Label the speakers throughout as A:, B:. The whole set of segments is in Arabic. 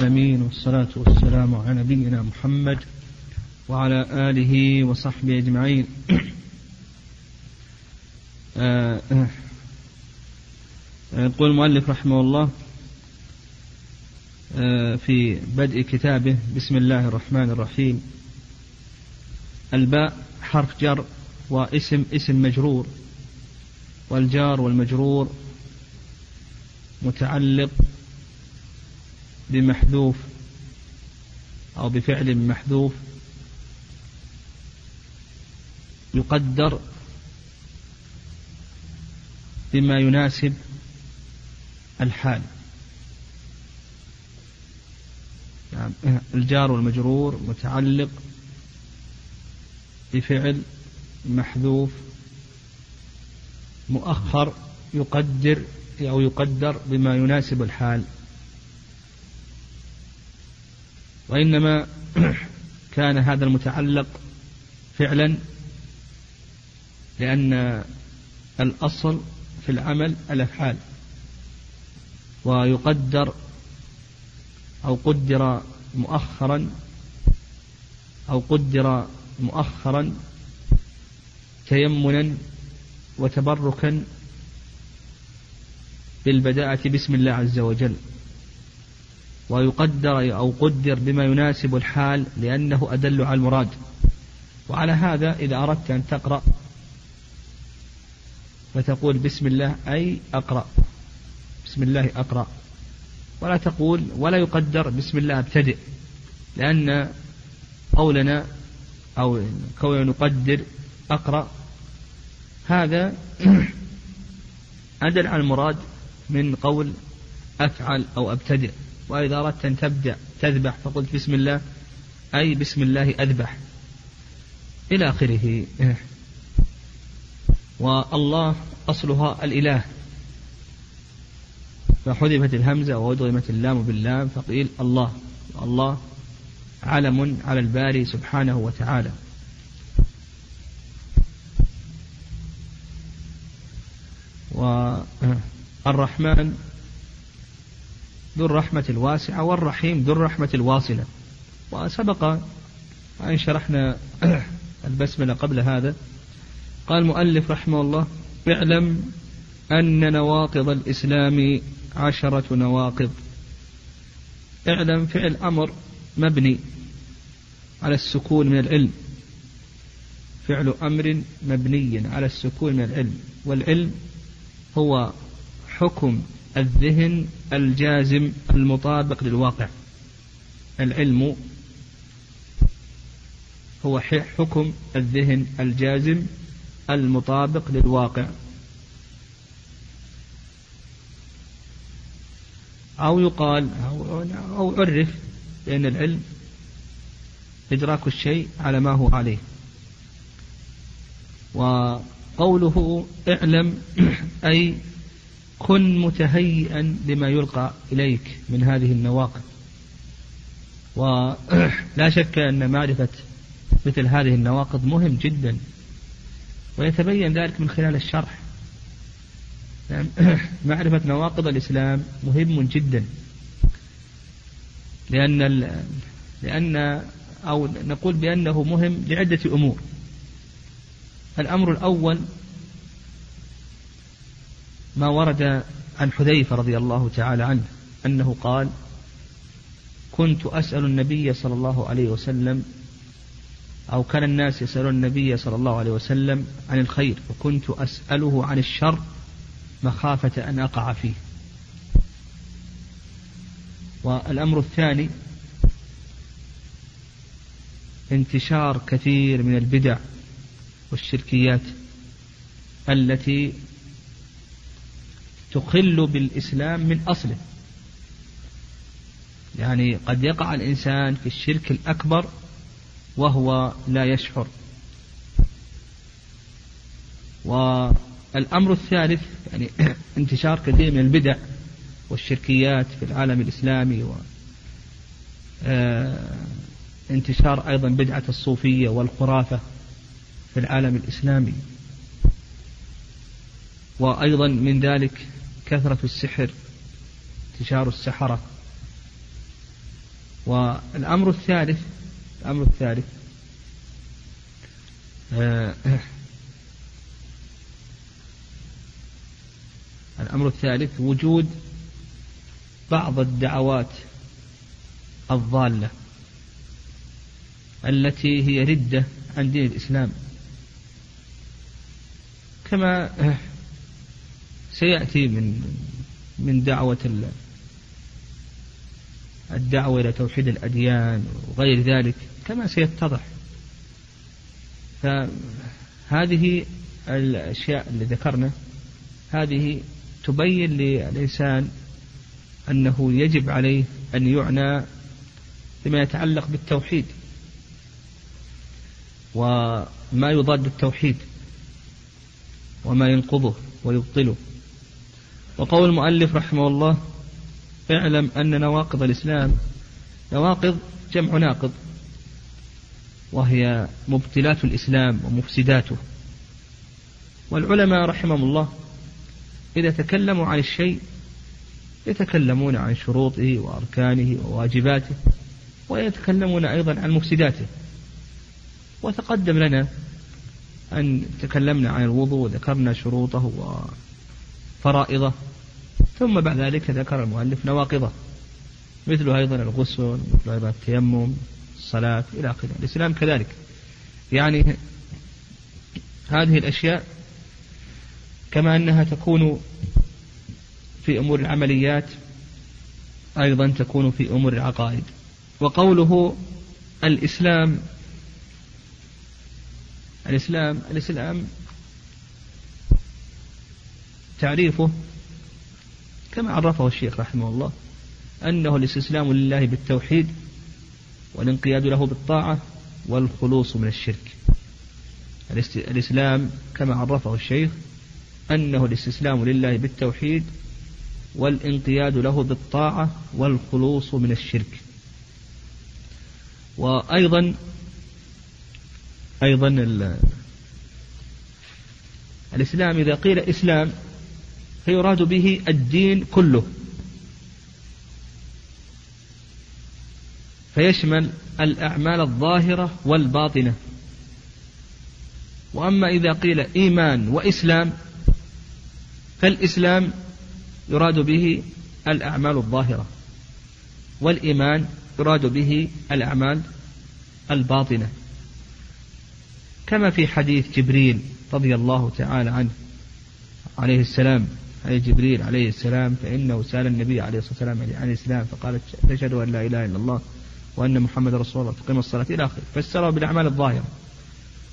A: أمين. والصلاة والسلام على نبينا محمد وعلى آله وصحبه أجمعين. آه، آه، يقول المؤلف رحمه الله آه، في بدء كتابه بسم الله الرحمن الرحيم الباء حرف جر واسم اسم مجرور والجار والمجرور متعلق بمحذوف أو بفعل محذوف يقدر بما يناسب الحال. يعني الجار والمجرور متعلق بفعل محذوف مؤخر يقدر أو يقدر بما يناسب الحال. وإنما كان هذا المتعلق فعلا لأن الأصل في العمل الأفعال ويقدر أو قدر مؤخرا أو قدر مؤخرا تيمنا وتبركا بالبداءة بسم الله عز وجل. ويقدر أو قدر بما يناسب الحال لأنه أدل على المراد. وعلى هذا إذا أردت أن تقرأ فتقول بسم الله أي أقرأ. بسم الله أقرأ. ولا تقول ولا يقدر بسم الله أبتدئ. لأن قولنا أو كوننا نقدر أقرأ هذا أدل على المراد من قول أفعل أو أبتدئ. وإذا أردت أن تبدأ تذبح فقلت بسم الله أي بسم الله أذبح. إلى آخره. والله أصلها الإله. فحذفت الهمزة وأدغمت اللام باللام فقيل الله. الله علم على الباري سبحانه وتعالى. والرحمن ذو الرحمة الواسعة والرحيم ذو الرحمة الواصلة. وسبق أن شرحنا البسملة قبل هذا. قال المؤلف رحمه الله اعلم أن نواقض الإسلام عشرة نواقض. اعلم فعل أمر مبني على السكون من العلم. فعل أمر مبني على السكون من العلم. والعلم هو حكم الذهن الجازم المطابق للواقع. العلم هو حكم الذهن الجازم المطابق للواقع. أو يقال أو, عرف بأن العلم إدراك الشيء على ما هو عليه. وقوله اعلم أي كن متهيئا لما يلقى إليك من هذه النواقض. ولا شك أن معرفة مثل هذه النواقض مهم جدا ويتبين ذلك من خلال الشرح. معرفة نواقض الإسلام مهم جدا. لأن لأن أو نقول بأنه مهم لعدة أمور. الأمر الأول ما ورد عن حذيفة رضي الله تعالى عنه أنه قال كنت أسأل النبي صلى الله عليه وسلم أو كان الناس يسألون النبي صلى الله عليه وسلم عن الخير وكنت أسأله عن الشر مخافة أن أقع فيه. والأمر الثاني انتشار كثير من البدع والشركيات التي تخل بالإسلام من أصله. يعني قد يقع الإنسان في الشرك الأكبر وهو لا يشعر. والأمر الثالث يعني انتشار كثير من البدع والشركيات في العالم الإسلامي و آه، انتشار أيضا بدعة الصوفية والخرافة في العالم الإسلامي. وأيضا من ذلك كثرة السحر انتشار السحرة. والأمر الثالث الأمر الثالث آه، الأمر الثالث وجود بعض الدعوات الضالة التي هي ردة عن دين الإسلام. كما سيأتي من من دعوة الدعوة إلى توحيد الأديان وغير ذلك كما سيتضح. فهذه الأشياء اللي ذكرنا هذه تبين للإنسان أنه يجب عليه أن يعنى بما يتعلق بالتوحيد وما يضاد التوحيد وما ينقضه ويبطله. وقول المؤلف رحمه الله اعلم أن نواقض الإسلام نواقض جمع ناقض وهي مبتلات الإسلام ومفسداته. والعلماء رحمهم الله إذا تكلموا عن الشيء يتكلمون عن شروطه وأركانه وواجباته ويتكلمون أيضا عن مفسداته. وتقدم لنا أن تكلمنا عن الوضوء وذكرنا شروطه وفرائضه ثم بعد ذلك ذكر المؤلف نواقضه مثل أيضا الغسل مثل أيضا التيمم الصلاة إلى آخره. الإسلام كذلك. يعني هذه الأشياء كما أنها تكون في أمور العمليات أيضا تكون في أمور العقائد. وقوله الإسلام الإسلام الإسلام تعريفه كما عرفه الشيخ رحمه الله أنه الاستسلام لله بالتوحيد والانقياد له بالطاعة والخلوص من الشرك. الإسلام كما عرفه الشيخ أنه الاستسلام لله بالتوحيد والانقياد له بالطاعة والخلوص من الشرك. وأيضا أيضا الإسلام إذا قيل إسلام فيراد به الدين كله. فيشمل الأعمال الظاهرة والباطنة. وأما إذا قيل إيمان وإسلام فالإسلام يراد به الأعمال الظاهرة والإيمان يراد به الأعمال الباطنة. كما في حديث جبريل رضي الله تعالى عنه عليه السلام أي جبريل عليه السلام فإنه سأل النبي عليه الصلاة والسلام عن الإسلام فقال تشهد أن لا إله إلا الله وأن محمد رسول الله. تقيم الصلاة إلى آخره. فسره بالأعمال الظاهرة.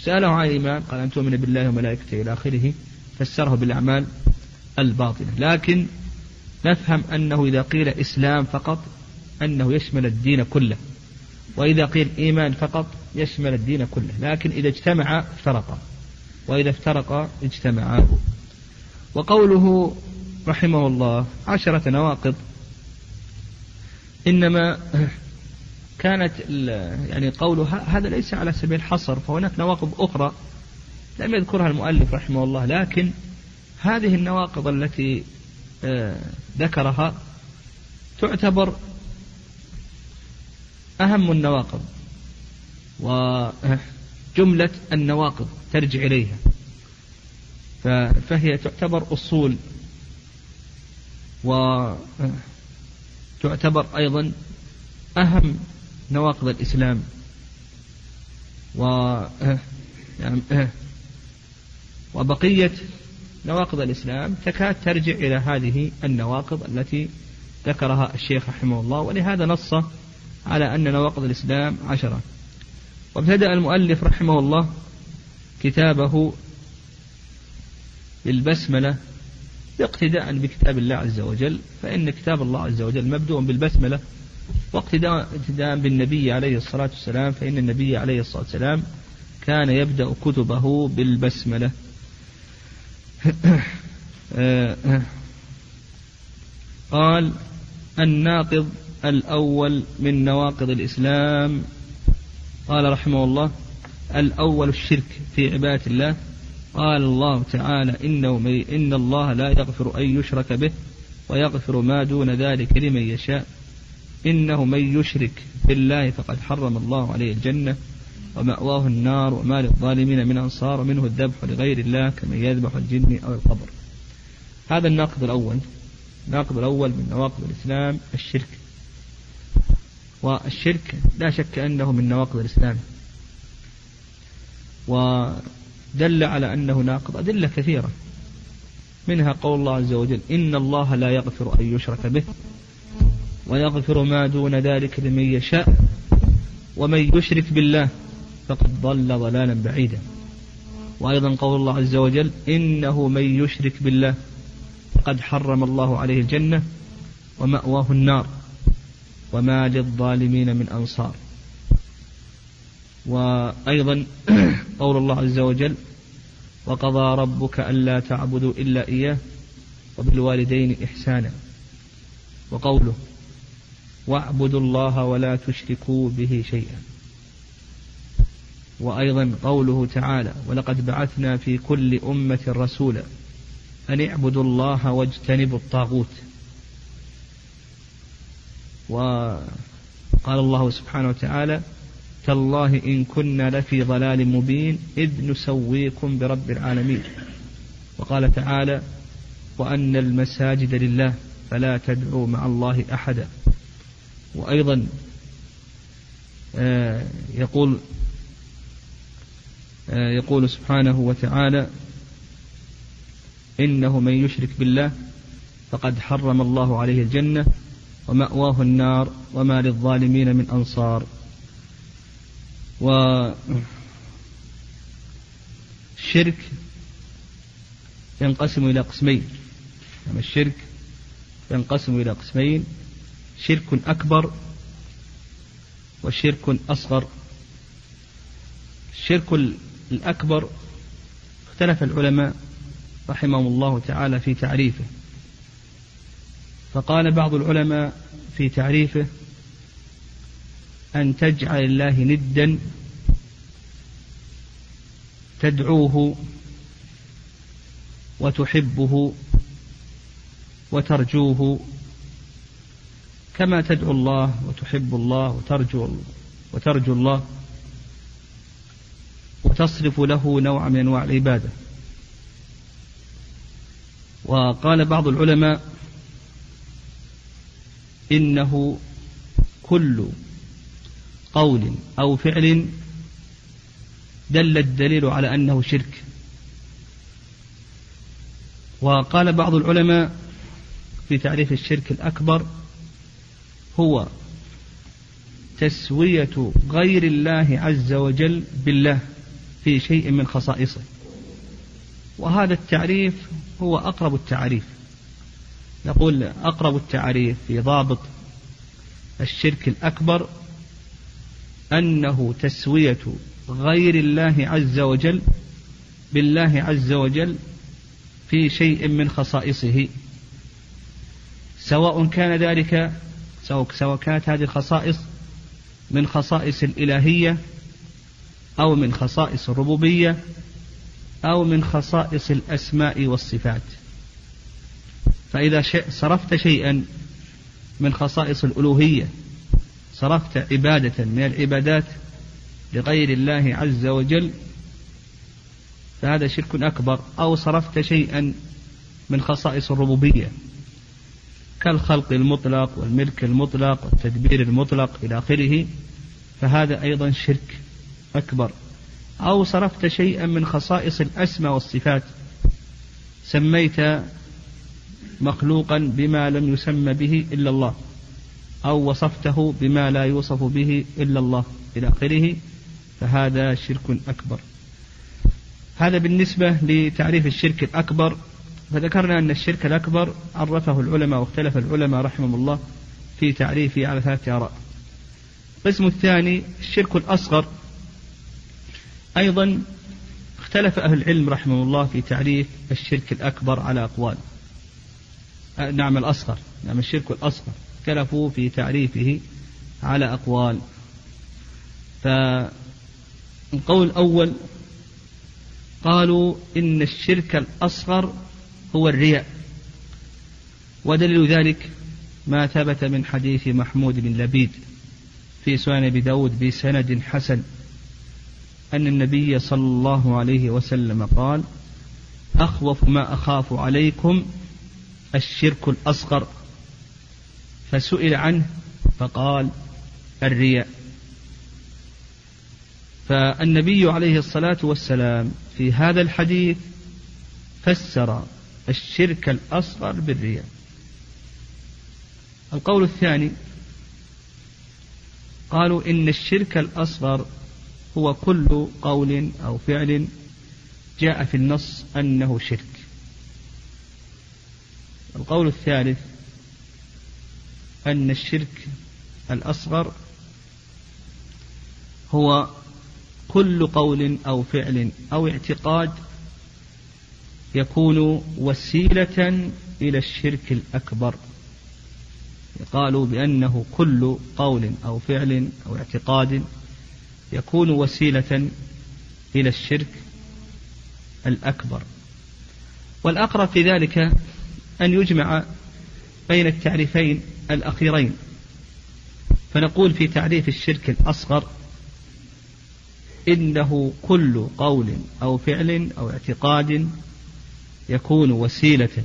A: سأله عن الإيمان قال أن تؤمن بالله وملائكته إلى آخره. فسره بالأعمال الباطنة. لكن نفهم أنه إذا قيل إسلام فقط أنه يشمل الدين كله. وإذا قيل إيمان فقط يشمل الدين كله. لكن إذا اجتمع افترقا وإذا افترقا اجتمعا وقوله رحمه الله عشرة نواقض. إنما كانت يعني قوله هذا ليس على سبيل الحصر فهناك نواقض أخرى لم يذكرها المؤلف رحمه الله لكن هذه النواقض التي آه، ذكرها تعتبر أهم النواقض وجملة النواقض ترجع إليها. فهي تعتبر أصول. وتعتبر أيضا أهم نواقض الإسلام. و وبقية نواقض الإسلام تكاد ترجع إلى هذه النواقض التي ذكرها الشيخ رحمه الله ولهذا نص على أن نواقض الإسلام عشرة. وابتدأ المؤلف رحمه الله كتابه بالبسملة اقتداء بكتاب الله عز وجل فإن كتاب الله عز وجل مبدوء بالبسملة واقتداء بالنبي عليه الصلاة والسلام فإن النبي عليه الصلاة والسلام كان يبدأ كتبه بالبسملة. قال الناقض الأول من نواقض الإسلام. قال رحمه الله الأول الشرك في عبادة الله. قال الله تعالى إنه إن الله لا يغفر أن يشرك به ويغفر ما دون ذلك لمن يشاء. إنه من يشرك بالله فقد حرم الله عليه الجنة ومأواه النار وما للظالمين من أنصار ومنه الذبح لغير الله كمن يذبح الجن أو القبر. هذا الناقض الأول. الناقض الأول من نواقض الإسلام الشرك. والشرك لا شك أنه من نواقض الإسلام. ودل على أنه ناقض أدلة كثيرة. منها قول الله عز وجل إن الله لا يغفر أن يشرك به ويغفر ما دون ذلك لمن يشاء ومن يشرك بالله فقد ضل ضلالا بعيدا. وأيضا قول الله عز وجل إنه من يشرك بالله فقد حرم الله عليه الجنة ومأواه النار وما للظالمين من أنصار. وأيضا قول الله عز وجل وقضى ربك ألا تعبدوا إلا إياه وبالوالدين إحسانا. وقوله واعبدوا الله ولا تشركوا به شيئا. وأيضا قوله تعالى ولقد بعثنا في كل أمة رسولا أن اعبدوا الله واجتنبوا الطاغوت. وقال الله سبحانه وتعالى تالله إن كنا لفي ضلال مبين إذ نسويكم برب العالمين. وقال تعالى وأن المساجد لله فلا تدعوا مع الله أحدا. وأيضا آه، يقول آه، يقول سبحانه وتعالى إنه من يشرك بالله فقد حرم الله عليه الجنة ومأواه النار وما للظالمين من أنصار. والشرك ينقسم إلى قسمين. يعني الشرك ينقسم إلى قسمين شرك أكبر وشرك أصغر. الشرك الأكبر اختلف العلماء رحمهم الله تعالى في تعريفه فقال بعض العلماء في تعريفه أن تجعل الله ندا تدعوه وتحبه وترجوه كما تدعو الله وتحب الله وترجو وترجو الله وتصرف له نوع من أنواع العبادة. وقال بعض العلماء إنه كل قول أو فعل دل الدليل على أنه شرك. وقال بعض العلماء في تعريف الشرك الأكبر هو تسوية غير الله عز وجل بالله في شيء من خصائصه. وهذا التعريف هو أقرب التعريف. نقول أقرب التعريف في ضابط الشرك الأكبر أنه تسوية غير الله عز وجل بالله عز وجل في شيء من خصائصه. سواء كان ذلك سواء كانت هذه الخصائص من خصائص الإلهية أو من خصائص الربوبية أو من خصائص الأسماء والصفات. فإذا صرفت شيئا من خصائص الألوهية صرفت عبادة من العبادات لغير الله عز وجل فهذا شرك أكبر. أو صرفت شيئا من خصائص الربوبية كالخلق المطلق والملك المطلق والتدبير المطلق إلى آخره فهذا أيضا شرك أكبر. أو صرفت شيئا من خصائص الأسماء والصفات سميت مخلوقا بما لم يسمى به إلا الله. أو وصفته بما لا يوصف به إلا الله إلى آخره فهذا شرك أكبر. هذا بالنسبة لتعريف الشرك الأكبر. فذكرنا أن الشرك الأكبر عرفه العلماء واختلف العلماء رحمهم الله في تعريفه على ثلاثة آراء. القسم الثاني الشرك الأصغر. أيضا اختلف أهل العلم رحمه الله في تعريف الشرك الأكبر على أقوال. أه، نعم الأصغر. نعم الشرك الأصغر. اختلفوا في تعريفه على أقوال. فالقول الأول قالوا إن الشرك الأصغر هو الرياء. ودليل ذلك ما ثبت من حديث محمود بن لبيد في سنن أبي داود بسند حسن أن النبي صلى الله عليه وسلم قال أخوف ما أخاف عليكم الشرك الأصغر. فسئل عنه فقال الرياء. فالنبي عليه الصلاة والسلام في هذا الحديث فسر الشرك الأصغر بالرياء. القول الثاني قالوا إن الشرك الأصغر هو كل قول أو فعل جاء في النص أنه شرك. القول الثالث أن الشرك الأصغر هو كل قول أو فعل أو اعتقاد يكون وسيلة إلى الشرك الأكبر. قالوا بأنه كل قول أو فعل أو اعتقاد يكون وسيلة إلى الشرك الأكبر. والأقرب في ذلك أن يجمع بين التعريفين الأخيرين. فنقول في تعريف الشرك الأصغر إنه كل قول أو فعل أو اعتقاد يكون وسيلة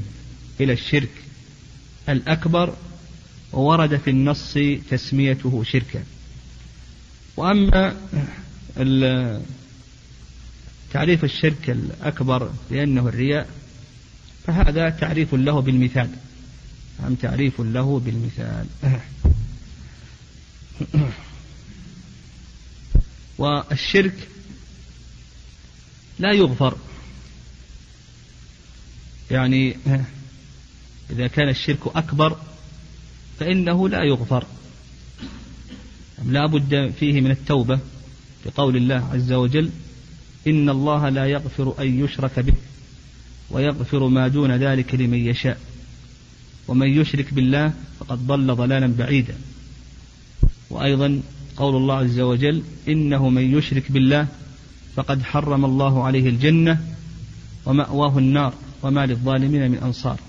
A: إلى الشرك الأكبر وورد في النص تسميته شركا. وأما تعريف الشرك الأكبر لأنه الرياء فهذا تعريف له بالمثال. أم تعريف له بالمثال. والشرك لا يغفر. يعني إذا كان الشرك أكبر فإنه لا يغفر. لا بد فيه من التوبة بقول الله عز وجل إن الله لا يغفر أن يشرك به ويغفر ما دون ذلك لمن يشاء. ومن يشرك بالله فقد ضل ضلالا بعيدا. وأيضا قول الله عز وجل إنه من يشرك بالله فقد حرم الله عليه الجنة ومأواه النار وما للظالمين من أنصار.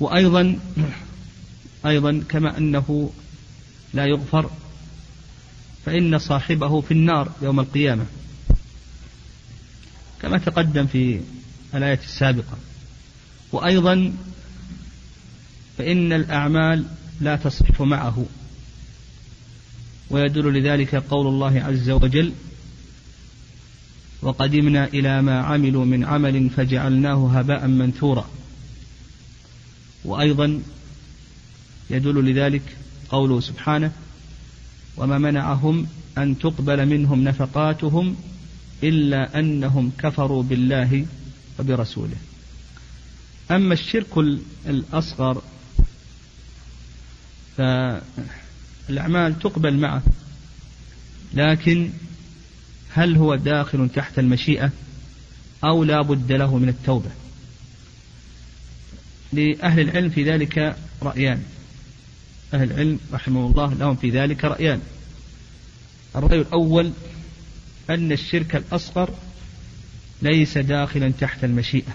A: وأيضا أيضا كما أنه لا يغفر فإن صاحبه في النار يوم القيامة. كما تقدم في الآية السابقة. وأيضا فإن الأعمال لا تصح معه. ويدل لذلك قول الله عز وجل وقدمنا إلى ما عملوا من عمل فجعلناه هباء منثورا. وأيضا يدل لذلك قوله سبحانه وما منعهم أن تقبل منهم نفقاتهم إلا أنهم كفروا بالله وبرسوله. أما الشرك الأصغر فالأعمال تقبل معه. لكن هل هو داخل تحت المشيئة أو لا بد له من التوبة؟ لأهل العلم في ذلك رأيان. أهل العلم رحمه الله لهم في ذلك رأيان. الرأي الأول أن الشرك الأصغر ليس داخلا تحت المشيئة.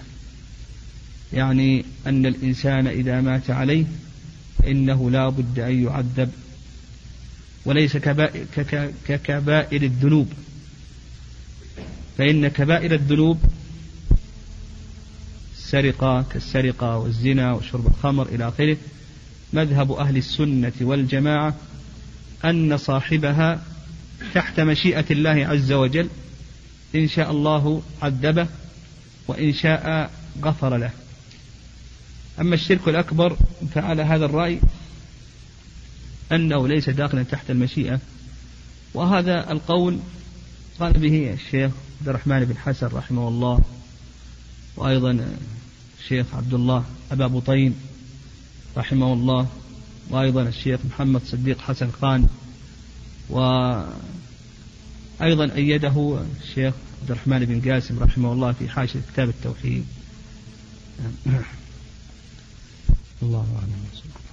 A: يعني أن الإنسان إذا مات عليه فإنه لا بد أن يعذب وليس كبائر, ككبائر الذنوب. فإن كبائر الذنوب السرقة كالسرقة والزنا وشرب الخمر إلى آخره. مذهب أهل السنة والجماعة أن صاحبها تحت مشيئة الله عز وجل إن شاء الله عذبه وإن شاء غفر له. أما الشرك الأكبر فعلى هذا الرأي أنه ليس داخلا تحت المشيئة. وهذا القول قال به الشيخ عبد الرحمن بن حسن رحمه الله وأيضا الشيخ عبد الله أبا بطين رحمه الله وأيضا الشيخ محمد صديق حسن خان وأيضا أيده الشيخ عبد الرحمن بن قاسم رحمه الله في حاشية كتاب التوحيد. الله أعلم